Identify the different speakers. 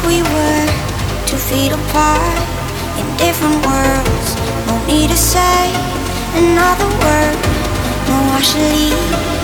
Speaker 1: like we were, two feet apart in different worlds. No need to say another word. No, I should leave,